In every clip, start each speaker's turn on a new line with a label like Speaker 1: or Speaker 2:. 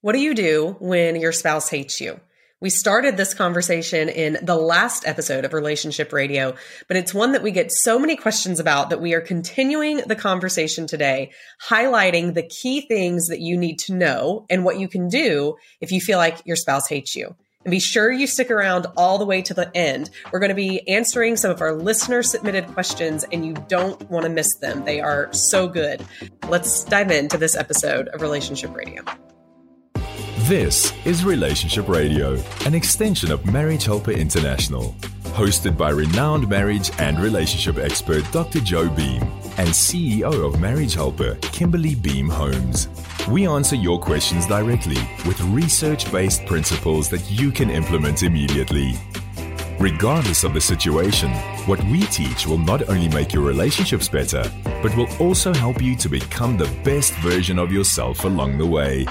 Speaker 1: What do you do when your spouse hates you? We started this conversation in the last episode of Relationship Radio, but it's one that we get so many questions about that we are continuing the conversation today, highlighting the key things that you need to know and what you can do if you feel like your spouse hates you. And be sure you stick around all the way to the end. We're going to be answering some of our listener submitted questions, and you don't want to miss them. They are so good. Let's dive into this episode of Relationship Radio.
Speaker 2: This is Relationship Radio, an extension of Marriage Helper International. Hosted by renowned marriage and relationship expert Dr. Joe Beam and CEO of Marriage Helper, Kimberly Beam Holmes. We answer your questions directly with research based principles that you can implement immediately. Regardless of the situation, what we teach will not only make your relationships better, but will also help you to become the best version of yourself along the way.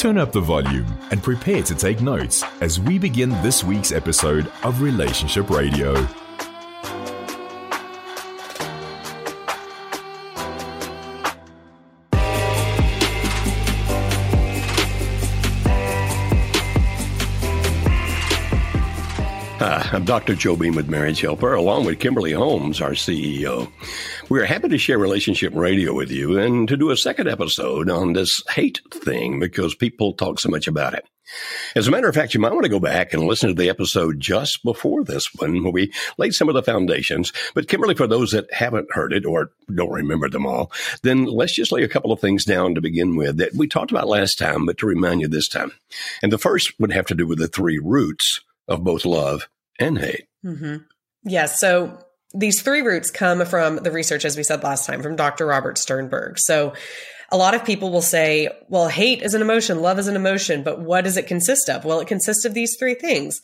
Speaker 2: Turn up the volume and prepare to take notes as we begin this week's episode of Relationship Radio.
Speaker 3: I'm Dr. Joe Beam with Marriage Helper, along with Kimberly Holmes, our CEO. We are happy to share Relationship Radio with you and to do a second episode on this hate thing because people talk so much about it. As a matter of fact, you might want to go back and listen to the episode just before this one where we laid some of the foundations. But Kimberly, for those that haven't heard it or don't remember them all, then let's just lay a couple of things down to begin with that we talked about last time, but to remind you this time. And the first would have to do with the three roots of both love and hate.
Speaker 1: Mm-hmm. Yes. Yeah, so these three roots come from the research, as we said last time, from Dr. Robert Sternberg. So a lot of people will say, well, hate is an emotion, love is an emotion, but what does it consist of? Well, it consists of these three things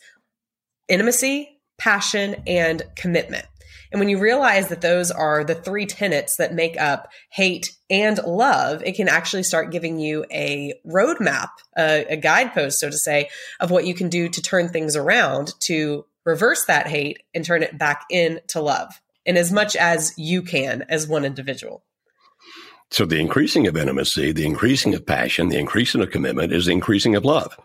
Speaker 1: intimacy, passion, and commitment. And when you realize that those are the three tenets that make up hate and love, it can actually start giving you a roadmap, a, a guidepost, so to say, of what you can do to turn things around to reverse that hate and turn it back into love in as much as you can as one individual.
Speaker 3: So the increasing of intimacy, the increasing of passion, the increasing of commitment is the increasing of love.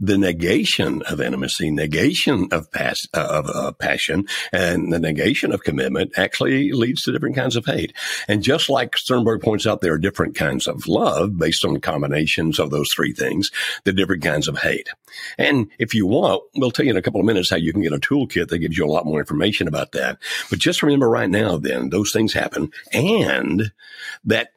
Speaker 3: The negation of intimacy, negation of, pas- uh, of uh, passion, and the negation of commitment actually leads to different kinds of hate. And just like Sternberg points out, there are different kinds of love based on combinations of those three things, the different kinds of hate. And if you want, we'll tell you in a couple of minutes how you can get a toolkit that gives you a lot more information about that. But just remember right now, then, those things happen and that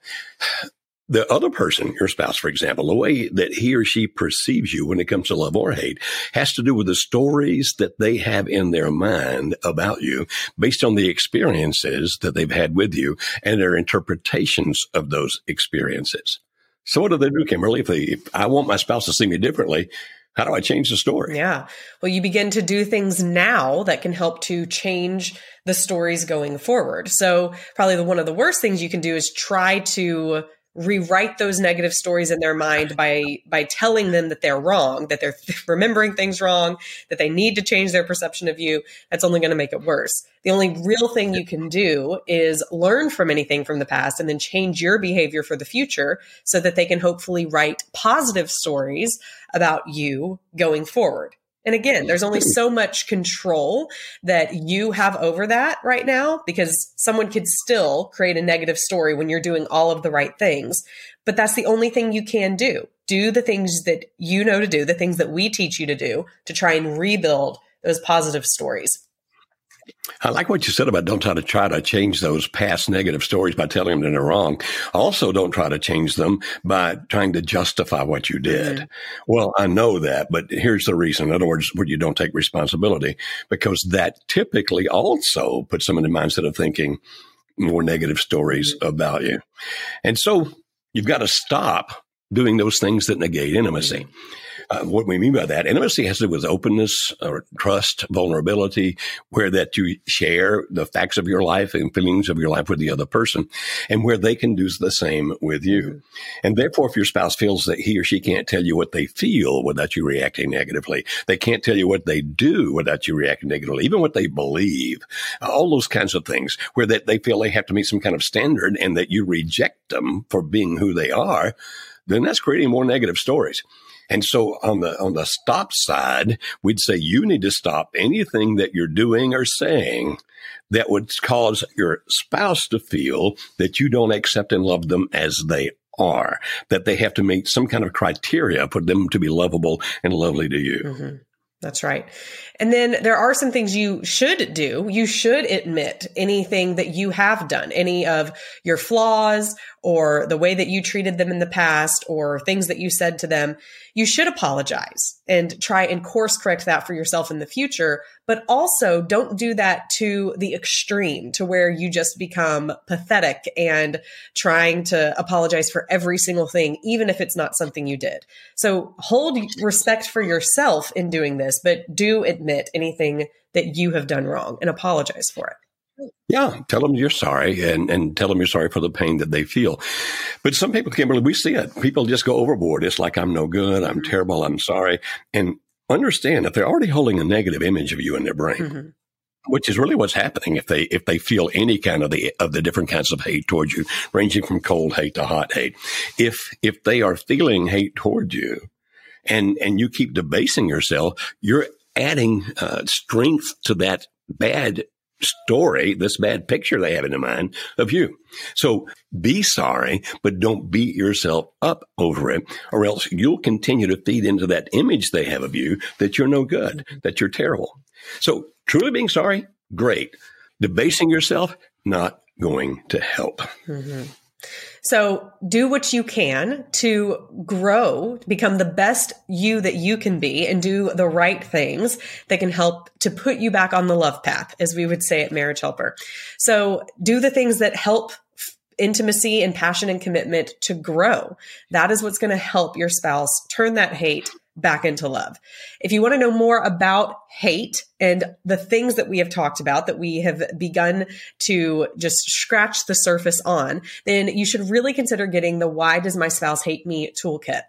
Speaker 3: the other person, your spouse, for example, the way that he or she perceives you when it comes to love or hate has to do with the stories that they have in their mind about you based on the experiences that they've had with you and their interpretations of those experiences. So what do they do, Kimberly? If, they, if I want my spouse to see me differently, how do I change the story?
Speaker 1: Yeah. Well, you begin to do things now that can help to change the stories going forward. So, probably the, one of the worst things you can do is try to rewrite those negative stories in their mind by by telling them that they're wrong that they're remembering things wrong that they need to change their perception of you. That's only going to make it worse. The only real thing you can do is learn from anything from the past and then change your behavior for the future so that they can hopefully write positive stories about you going forward and again, there's only hmm. so much control that you have over that right now because someone could still create a negative story when you're doing all of the right things. But that's the only thing you can do. Do the things that you know to do, the things that we teach you to do to try and rebuild those positive stories.
Speaker 3: I like what you said about don't try to try to change those past negative stories by telling them that they're wrong. Also, don't try to change them by trying to justify what you did. Mm-hmm. Well, I know that, but here's the reason. In other words, where you don't take responsibility because that typically also puts them in the mindset of thinking more negative stories mm-hmm. about you. And so you've got to stop doing those things that negate intimacy. Uh, what we mean by that, intimacy has to do with openness or trust, vulnerability, where that you share the facts of your life and feelings of your life with the other person and where they can do the same with you. Mm-hmm. And therefore, if your spouse feels that he or she can't tell you what they feel without you reacting negatively, they can't tell you what they do without you reacting negatively, even what they believe, all those kinds of things where that they feel they have to meet some kind of standard and that you reject them for being who they are, then that's creating more negative stories. And so on the, on the stop side, we'd say you need to stop anything that you're doing or saying that would cause your spouse to feel that you don't accept and love them as they are, that they have to meet some kind of criteria for them to be lovable and lovely to you.
Speaker 1: Mm-hmm. That's right. And then there are some things you should do. You should admit anything that you have done, any of your flaws or the way that you treated them in the past or things that you said to them. You should apologize and try and course correct that for yourself in the future. But also don't do that to the extreme to where you just become pathetic and trying to apologize for every single thing, even if it's not something you did. So hold respect for yourself in doing this, but do admit anything that you have done wrong and apologize for it.
Speaker 3: Yeah, tell them you're sorry and, and tell them you're sorry for the pain that they feel. But some people, Kimberly, we see it. People just go overboard. It's like, I'm no good. I'm mm-hmm. terrible. I'm sorry. And understand that they're already holding a negative image of you in their brain. Mm-hmm. Which is really what's happening if they if they feel any kind of the of the different kinds of hate towards you, ranging from cold hate to hot hate. If if they are feeling hate towards you, and and you keep debasing yourself, you're adding uh, strength to that bad story, this bad picture they have in their mind of you. So be sorry, but don't beat yourself up over it, or else you'll continue to feed into that image they have of you that you're no good, that you're terrible. So truly being sorry, great. Debasing yourself, not going to help. Mm-hmm.
Speaker 1: So do what you can to grow, become the best you that you can be and do the right things that can help to put you back on the love path, as we would say at Marriage Helper. So do the things that help intimacy and passion and commitment to grow. That is what's going to help your spouse turn that hate back into love. If you want to know more about hate and the things that we have talked about that we have begun to just scratch the surface on, then you should really consider getting the Why Does My Spouse Hate Me toolkit.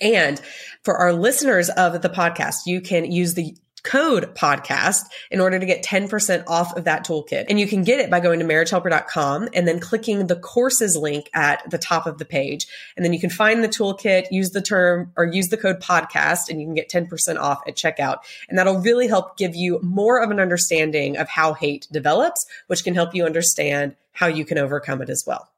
Speaker 1: And for our listeners of the podcast, you can use the code podcast in order to get 10% off of that toolkit. And you can get it by going to marriagehelper.com and then clicking the courses link at the top of the page. And then you can find the toolkit, use the term or use the code podcast and you can get 10% off at checkout. And that'll really help give you more of an understanding of how hate develops, which can help you understand how you can overcome it as well.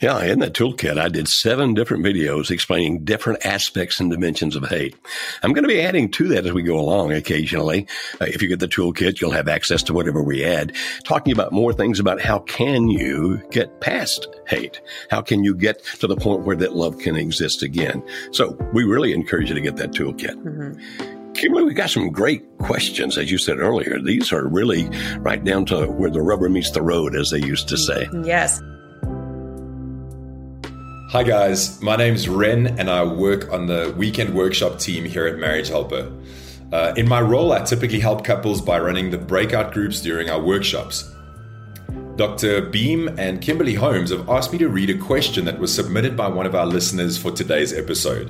Speaker 3: Yeah, in that toolkit, I did seven different videos explaining different aspects and dimensions of hate. I'm going to be adding to that as we go along occasionally. Uh, if you get the toolkit, you'll have access to whatever we add, talking about more things about how can you get past hate? How can you get to the point where that love can exist again? So we really encourage you to get that toolkit. Mm-hmm. Kimberly, we got some great questions, as you said earlier. These are really right down to where the rubber meets the road, as they used to say.
Speaker 1: Yes.
Speaker 4: Hi guys, my name is Ren and I work on the weekend workshop team here at Marriage Helper. Uh, in my role, I typically help couples by running the breakout groups during our workshops. Dr. Beam and Kimberly Holmes have asked me to read a question that was submitted by one of our listeners for today's episode.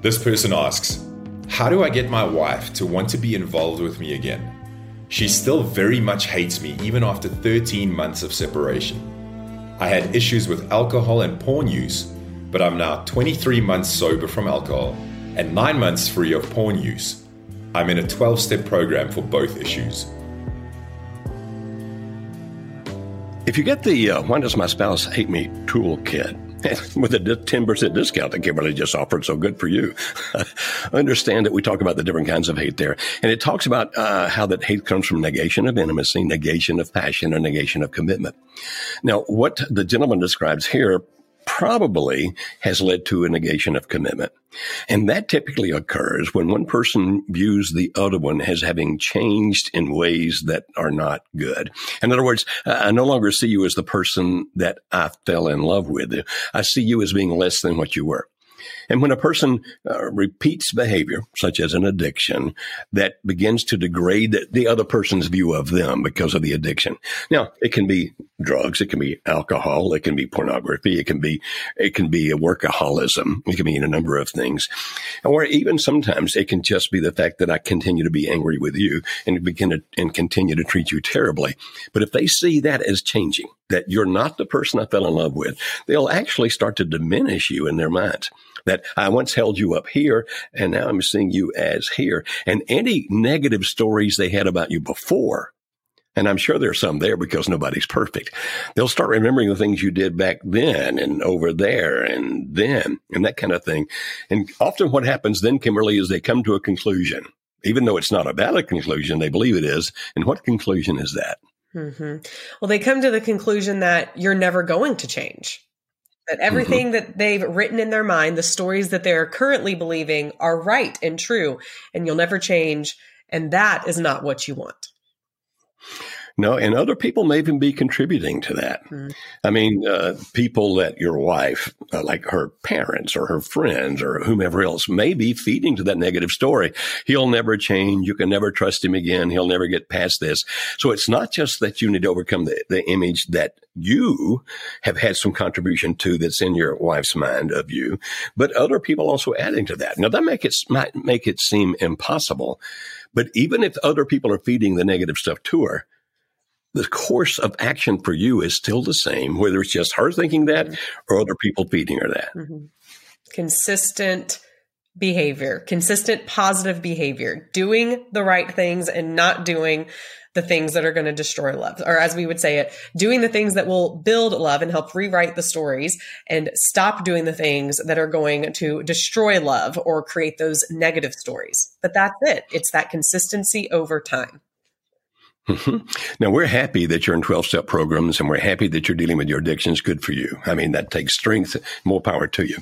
Speaker 4: This person asks How do I get my wife to want to be involved with me again? She still very much hates me even after 13 months of separation. I had issues with alcohol and porn use, but I'm now 23 months sober from alcohol and 9 months free of porn use. I'm in a 12 step program for both issues.
Speaker 3: If you get the uh, Why Does My Spouse Hate Me toolkit, with a 10% discount that Kimberly just offered. So good for you. Understand that we talk about the different kinds of hate there. And it talks about uh, how that hate comes from negation of intimacy, negation of passion, and negation of commitment. Now, what the gentleman describes here probably has led to a negation of commitment. And that typically occurs when one person views the other one as having changed in ways that are not good. In other words, I no longer see you as the person that I fell in love with. I see you as being less than what you were. And when a person uh, repeats behavior, such as an addiction, that begins to degrade the other person's view of them because of the addiction. Now, it can be drugs, it can be alcohol, it can be pornography, it can be it can be a workaholism, it can be a number of things, or even sometimes it can just be the fact that I continue to be angry with you and begin to and continue to treat you terribly. But if they see that as changing, that you're not the person I fell in love with, they'll actually start to diminish you in their minds that I once held you up here and now I'm seeing you as here. And any negative stories they had about you before, and I'm sure there's some there because nobody's perfect. They'll start remembering the things you did back then and over there and then and that kind of thing. And often what happens then, Kimberly, is they come to a conclusion. Even though it's not a valid conclusion, they believe it is. And what conclusion is that?
Speaker 1: Mm-hmm. Well, they come to the conclusion that you're never going to change. That everything mm-hmm. that they've written in their mind, the stories that they're currently believing are right and true, and you'll never change. And that is not what you want.
Speaker 3: No, and other people may even be contributing to that. Mm-hmm. I mean, uh, people that your wife, uh, like her parents or her friends or whomever else, may be feeding to that negative story. He'll never change. You can never trust him again. He'll never get past this. So it's not just that you need to overcome the, the image that you have had some contribution to that's in your wife's mind of you, but other people also adding to that. Now that make it might make it seem impossible, but even if other people are feeding the negative stuff to her, the course of action for you is still the same, whether it's just her thinking that or other people feeding her that. Mm-hmm.
Speaker 1: Consistent behavior, consistent positive behavior, doing the right things and not doing the things that are going to destroy love. Or as we would say it, doing the things that will build love and help rewrite the stories and stop doing the things that are going to destroy love or create those negative stories. But that's it. It's that consistency over time.
Speaker 3: Mm-hmm. Now we're happy that you're in 12 step programs and we're happy that you're dealing with your addictions. Good for you. I mean, that takes strength, more power to you.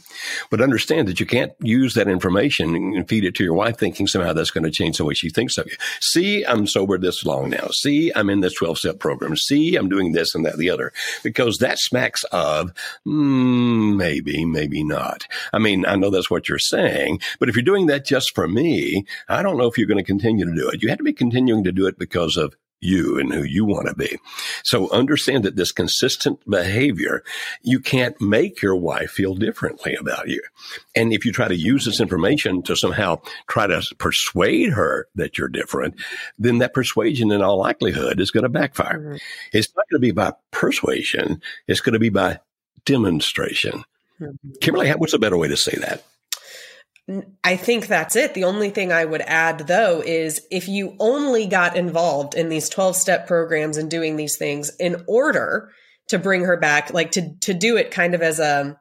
Speaker 3: But understand that you can't use that information and feed it to your wife thinking somehow that's going to change the way she thinks of you. See, I'm sober this long now. See, I'm in this 12 step program. See, I'm doing this and that, the other, because that smacks of mm, maybe, maybe not. I mean, I know that's what you're saying, but if you're doing that just for me, I don't know if you're going to continue to do it. You have to be continuing to do it because of you and who you want to be. So understand that this consistent behavior, you can't make your wife feel differently about you. And if you try to use this information to somehow try to persuade her that you're different, then that persuasion in all likelihood is going to backfire. Mm-hmm. It's not going to be by persuasion. It's going to be by demonstration. Mm-hmm. Kimberly, what's a better way to say that?
Speaker 1: I think that's it. The only thing I would add though is if you only got involved in these 12 step programs and doing these things in order to bring her back, like to, to do it kind of as a,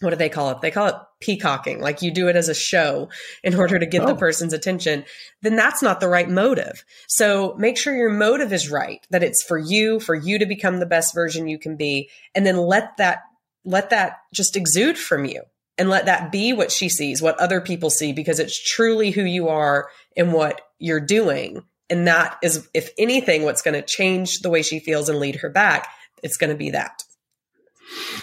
Speaker 1: what do they call it? They call it peacocking. Like you do it as a show in order to get oh. the person's attention, then that's not the right motive. So make sure your motive is right, that it's for you, for you to become the best version you can be. And then let that, let that just exude from you and let that be what she sees, what other people see, because it's truly who you are and what you're doing. And that is, if anything, what's going to change the way she feels and lead her back. It's going to be that.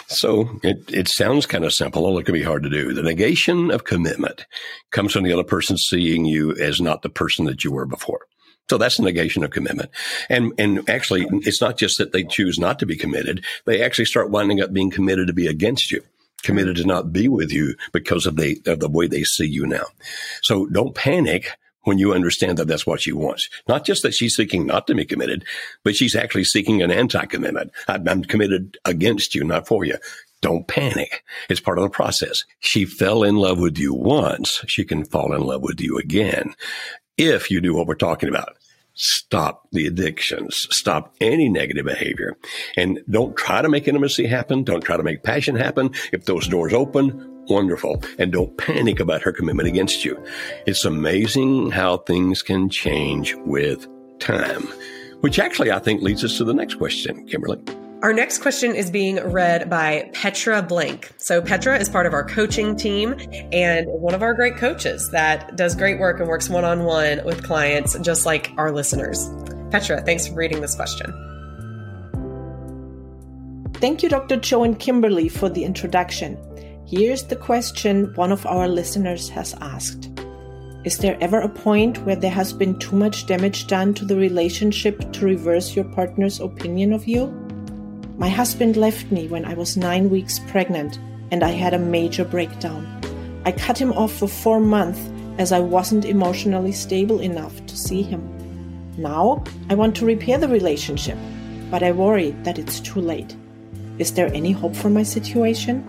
Speaker 3: So it, it sounds kind of simple, although it can be hard to do. The negation of commitment comes from the other person seeing you as not the person that you were before. So that's a negation of commitment. And, and actually, it's not just that they choose not to be committed. They actually start winding up being committed to be against you committed to not be with you because of the of the way they see you now. So don't panic when you understand that that's what she wants. Not just that she's seeking not to be committed, but she's actually seeking an anti-commitment. I'm committed against you, not for you. Don't panic. It's part of the process. She fell in love with you once. She can fall in love with you again if you do what we're talking about stop the addictions, stop any negative behavior, and don't try to make intimacy happen. Don't try to make passion happen. If those doors open, wonderful. And don't panic about her commitment against you. It's amazing how things can change with time, which actually I think leads us to the next question, Kimberly.
Speaker 1: Our next question is being read by Petra Blank. So, Petra is part of our coaching team and one of our great coaches that does great work and works one on one with clients, just like our listeners. Petra, thanks for reading this question.
Speaker 5: Thank you, Dr. Joe and Kimberly, for the introduction. Here's the question one of our listeners has asked Is there ever a point where there has been too much damage done to the relationship to reverse your partner's opinion of you? My husband left me when I was nine weeks pregnant and I had a major breakdown. I cut him off for four months as I wasn't emotionally stable enough to see him. Now I want to repair the relationship, but I worry that it's too late. Is there any hope for my situation?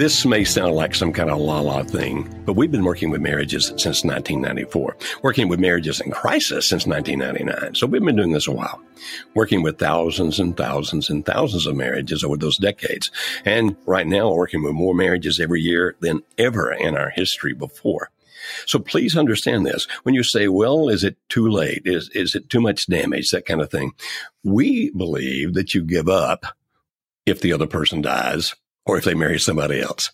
Speaker 3: This may sound like some kind of la la thing, but we've been working with marriages since 1994, working with marriages in crisis since 1999. So we've been doing this a while, working with thousands and thousands and thousands of marriages over those decades. And right now, working with more marriages every year than ever in our history before. So please understand this. When you say, well, is it too late? Is, is it too much damage? That kind of thing. We believe that you give up if the other person dies or if they marry somebody else.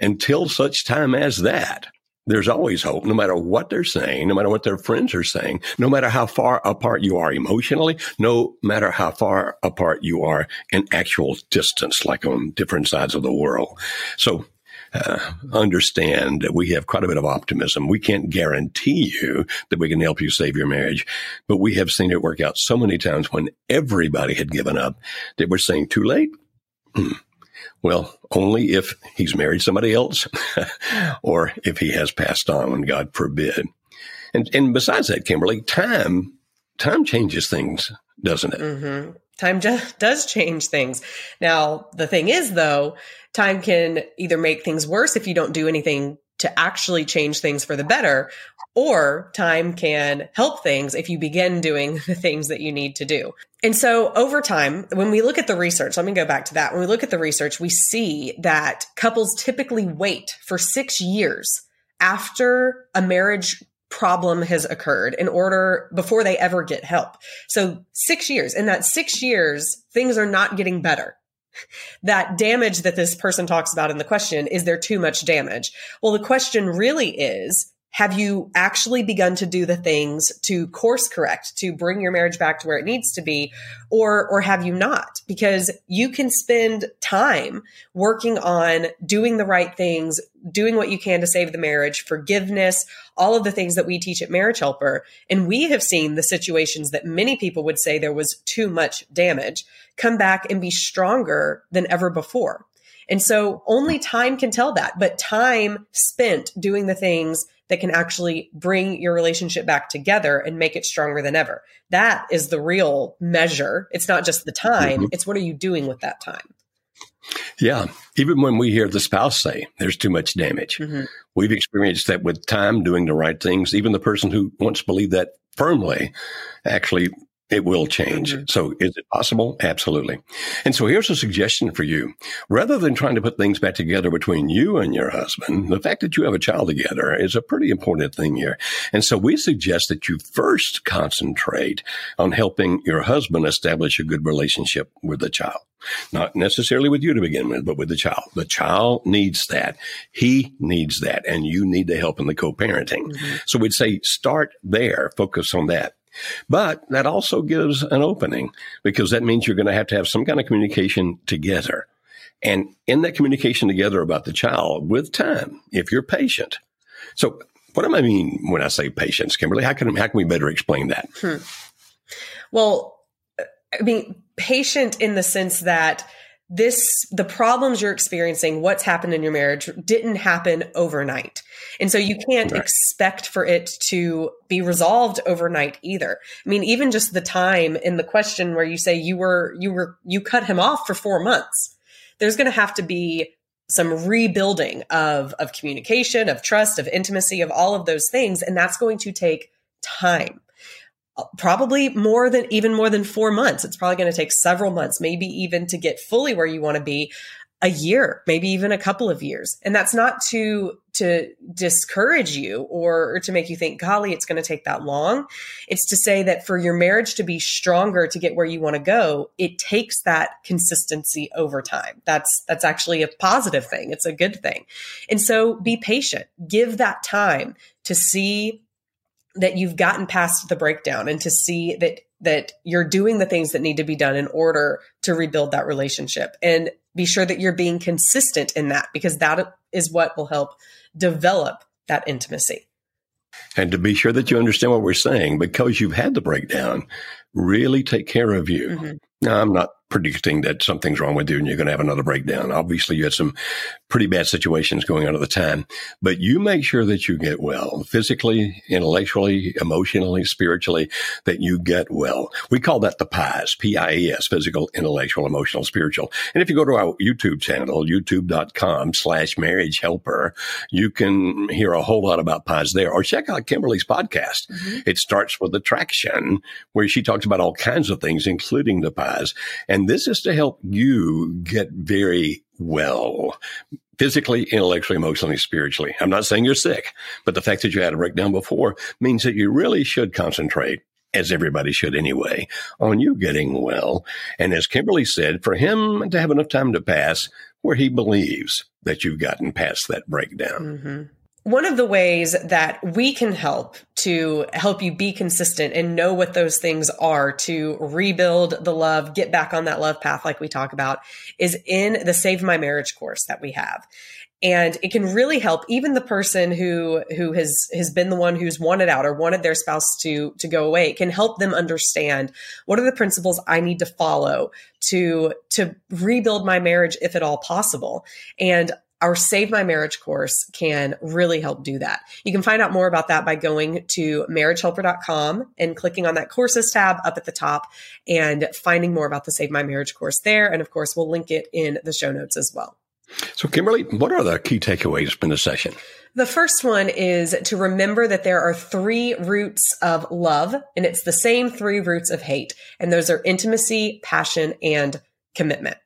Speaker 3: Until such time as that, there's always hope, no matter what they're saying, no matter what their friends are saying, no matter how far apart you are emotionally, no matter how far apart you are in actual distance, like on different sides of the world. So uh, understand that we have quite a bit of optimism. We can't guarantee you that we can help you save your marriage, but we have seen it work out so many times when everybody had given up that we're saying too late. Well, only if he's married somebody else or if he has passed on, God forbid. And, and besides that, Kimberly, time, time changes things, doesn't it?
Speaker 1: Mm-hmm. Time does change things. Now, the thing is, though, time can either make things worse if you don't do anything to actually change things for the better, or time can help things if you begin doing the things that you need to do. And so over time, when we look at the research, let me go back to that. When we look at the research, we see that couples typically wait for six years after a marriage problem has occurred in order before they ever get help. So six years. In that six years, things are not getting better that damage that this person talks about in the question is there too much damage? Well, the question really is have you actually begun to do the things to course correct to bring your marriage back to where it needs to be or or have you not? Because you can spend time working on doing the right things doing what you can to save the marriage forgiveness all of the things that we teach at marriage helper. And we have seen the situations that many people would say there was too much damage come back and be stronger than ever before. And so only time can tell that but time spent doing the things that can actually bring your relationship back together and make it stronger than ever. That is the real measure. It's not just the time, mm-hmm. it's what are you doing with that time?
Speaker 3: Yeah. Even when we hear the spouse say there's too much damage, mm-hmm. we've experienced that with time doing the right things. Even the person who once believed that firmly actually it will change. Mm-hmm. So is it possible? Absolutely. And so here's a suggestion for you. Rather than trying to put things back together between you and your husband, the fact that you have a child together is a pretty important thing here. And so we suggest that you first concentrate on helping your husband establish a good relationship with the child. Not necessarily with you to begin with, but with the child. The child needs that. He needs that. And you need the help in the co-parenting. Mm-hmm. So we'd say start there, focus on that. But that also gives an opening because that means you're going to have to have some kind of communication together. And in that communication together about the child with time, if you're patient. So what do I mean when I say patience, Kimberly? How can, how can we better explain that? Hmm.
Speaker 1: Well, I mean, patient in the sense that this the problems you're experiencing what's happened in your marriage didn't happen overnight. And so you can't right. expect for it to be resolved overnight either. I mean even just the time in the question where you say you were you were you cut him off for 4 months there's going to have to be some rebuilding of of communication of trust of intimacy of all of those things. And that's going to take time probably more than even more than four months. It's probably going to take several months, maybe even to get fully where you want to be. a year, maybe even a couple of years. And that's not to to discourage you or, or to make you think, golly, it's going to take that long. It's to say that for your marriage to be stronger to get where you want to go, it takes that consistency over time. That's that's actually a positive thing. It's a good thing. And so be patient. Give that time to see that you've gotten past the breakdown and to see that that you're doing the things that need to be done in order to rebuild that relationship and be sure that you're being consistent in that because that is what will help develop that intimacy.
Speaker 3: And to be sure that you understand what we're saying, because you've had the breakdown, really take care of you. Mm-hmm. Now, I'm not predicting that something's wrong with you and you're going to have another breakdown. Obviously, you had some pretty bad situations going on at the time, but you make sure that you get well physically, intellectually, emotionally, spiritually, that you get well. We call that the PIES, P-I-E-S, physical, intellectual, emotional, spiritual. And if you go to our YouTube channel, youtube.com slash marriage helper, you can hear a whole lot about PIES there or check out Kimberly's podcast. Mm-hmm. It starts with attraction where she talks about all kinds of things, including the PIES. And and this is to help you get very well physically, intellectually, emotionally, spiritually. I'm not saying you're sick, but the fact that you had a breakdown before means that you really should concentrate as everybody should anyway, on you getting well. And as Kimberly said, for him to have enough time to pass where he believes that you've gotten past that breakdown. Mm-hmm
Speaker 1: one of the ways that we can help to help you be consistent and know what those things are to rebuild the love, get back on that love path, like we talk about, is in the Save My Marriage course that we have. And it can really help even the person who who has has been the one who's wanted out or wanted their spouse to to go away. It can help them understand what are the principles I need to follow to to rebuild my marriage if at all possible. And our Save My Marriage course can really help do that. You can find out more about that by going to marriagehelper.com and clicking on that courses tab up at the top and finding more about the Save My Marriage course there. And of course, we'll link it in the show notes as well.
Speaker 3: So, Kimberly, what are the key takeaways from the session?
Speaker 1: The first one is to remember that there are three roots of love, and it's the same three roots of hate. And those are intimacy, passion, and commitment.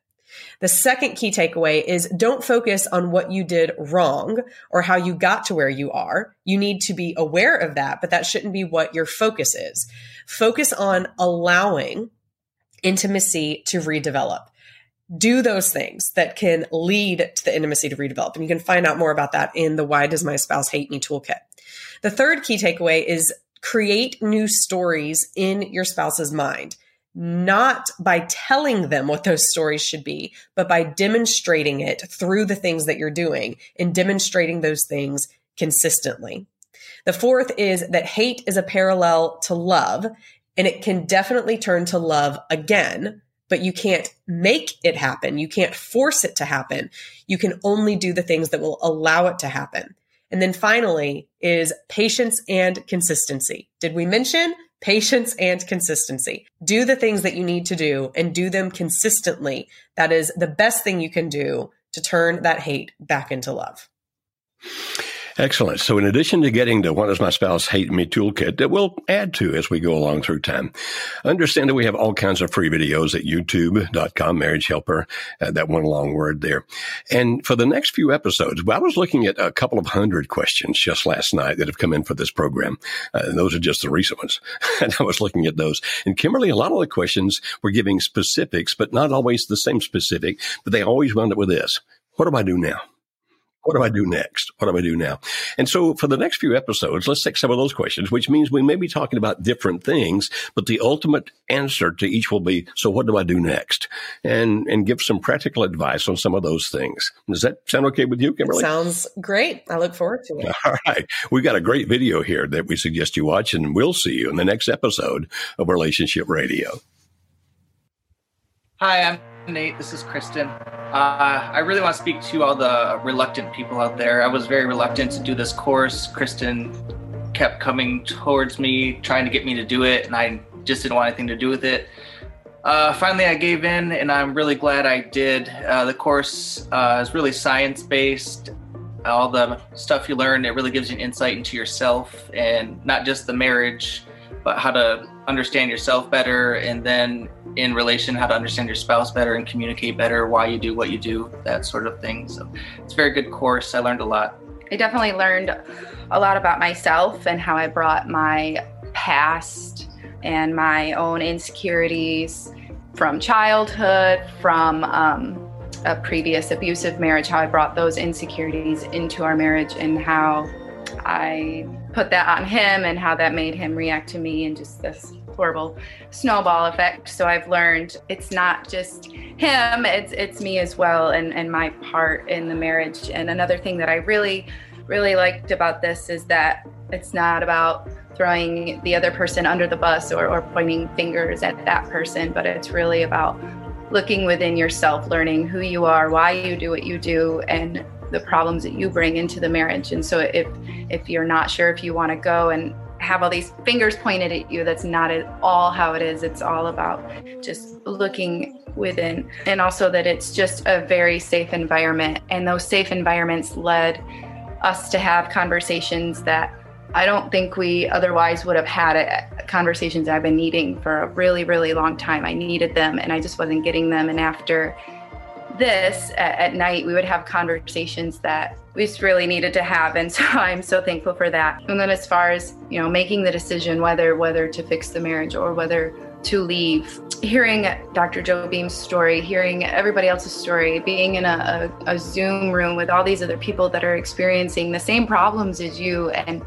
Speaker 1: The second key takeaway is don't focus on what you did wrong or how you got to where you are. You need to be aware of that, but that shouldn't be what your focus is. Focus on allowing intimacy to redevelop. Do those things that can lead to the intimacy to redevelop. And you can find out more about that in the Why Does My Spouse Hate Me toolkit. The third key takeaway is create new stories in your spouse's mind not by telling them what those stories should be, but by demonstrating it through the things that you're doing and demonstrating those things consistently. The fourth is that hate is a parallel to love, and it can definitely turn to love again, but you can't make it happen. You can't force it to happen. You can only do the things that will allow it to happen. And then finally is patience and consistency. Did we mention patience and consistency. Do the things that you need to do and do them consistently. That is the best thing you can do to turn that hate back into love.
Speaker 3: Excellent. So, in addition to getting the What Does My Spouse Hate Me toolkit that we'll add to as we go along through time, understand that we have all kinds of free videos at youtube.com, marriage helper, uh, that one long word there. And for the next few episodes, I was looking at a couple of hundred questions just last night that have come in for this program. Uh, and those are just the recent ones. and I was looking at those. And Kimberly, a lot of the questions were giving specifics, but not always the same specific, but they always wound up with this. What do I do now? What do I do next? What do I do now? And so for the next few episodes, let's take some of those questions, which means we may be talking about different things, but the ultimate answer to each will be, so what do I do next? And, and give some practical advice on some of those things. Does that sound okay with you, Kimberly?
Speaker 1: Sounds great. I look forward to it.
Speaker 3: All right. We've got a great video here that we suggest you watch and we'll see you in the next episode of Relationship Radio.
Speaker 6: Hi, I'm Nate. This is Kristen. Uh, I really want to speak to all the reluctant people out there. I was very reluctant to do this course. Kristen kept coming towards me, trying to get me to do it, and I just didn't want anything to do with it. Uh, finally, I gave in, and I'm really glad I did. Uh, the course uh, is really science based. All the stuff you learn, it really gives you an insight into yourself and not just the marriage but how to understand yourself better, and then in relation, how to understand your spouse better and communicate better, why you do what you do, that sort of thing. So it's a very good course. I learned a lot.
Speaker 7: I definitely learned a lot about myself and how I brought my past and my own insecurities from childhood, from um, a previous abusive marriage, how I brought those insecurities into our marriage and how I put that on him and how that made him react to me and just this horrible snowball effect. So I've learned it's not just him, it's it's me as well and, and my part in the marriage. And another thing that I really, really liked about this is that it's not about throwing the other person under the bus or, or pointing fingers at that person, but it's really about looking within yourself, learning who you are, why you do what you do, and the problems that you bring into the marriage. And so if if you're not sure if you want to go and have all these fingers pointed at you, that's not at all how it is. It's all about just looking within. And also that it's just a very safe environment. And those safe environments led us to have conversations that I don't think we otherwise would have had a, conversations I've been needing for a really, really long time. I needed them and I just wasn't getting them. And after this at, night, we would have conversations that we just really needed to have. And so I'm so thankful for that. And then as far as, you know, making the decision whether whether to fix the marriage or whether to leave, hearing Dr. Joe Beam's story, hearing everybody else's story, being in a, a, a Zoom room with all these other people that are experiencing the same problems as you and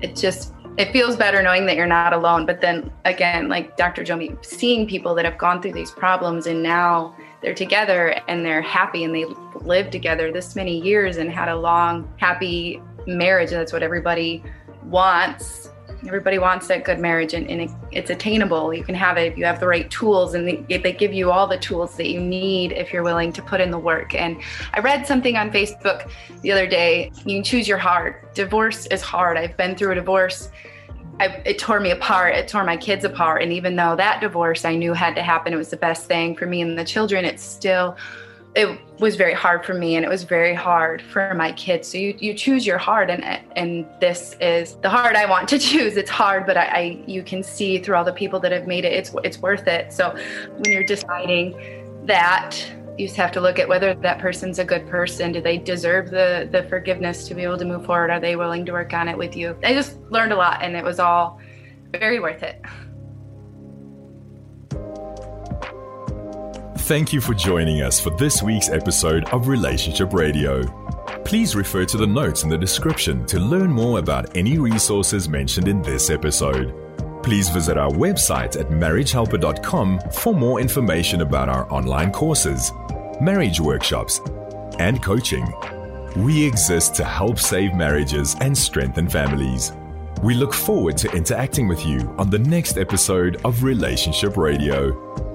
Speaker 7: it just it feels better knowing that you're not alone. But then again, like Dr. Joe Beam, seeing people that have gone through these problems and now they're together and they're happy and they lived together this many years and had a long, happy marriage. And that's what everybody wants. Everybody wants that good marriage and, and it, it's attainable. You can have it if you have the right tools and they, they give you all the tools that you need if you're willing to put in the work. And I read something on Facebook the other day. You can choose your heart. Divorce is hard. I've been through a divorce. I, it tore me apart. It tore my kids apart. And even though that divorce I knew had to happen, it was the best thing for me and the children. It's still it was very hard for me and it was very hard for my kids so you, you choose your heart and and this is the heart i want to choose it's hard but I, I you can see through all the people that have made it it's it's worth it so when you're deciding that you just have to look at whether that person's a good person do they deserve the the forgiveness to be able to move forward are they willing to work on it with you i just learned a lot and it was all very worth it
Speaker 2: Thank you for joining us for this week's episode of Relationship Radio. Please refer to the notes in the description to learn more about any resources mentioned in this episode. Please visit our website at marriagehelper.com for more information about our online courses, marriage workshops, and coaching. We exist to help save marriages and strengthen families. We look forward to interacting with you on the next episode of Relationship Radio.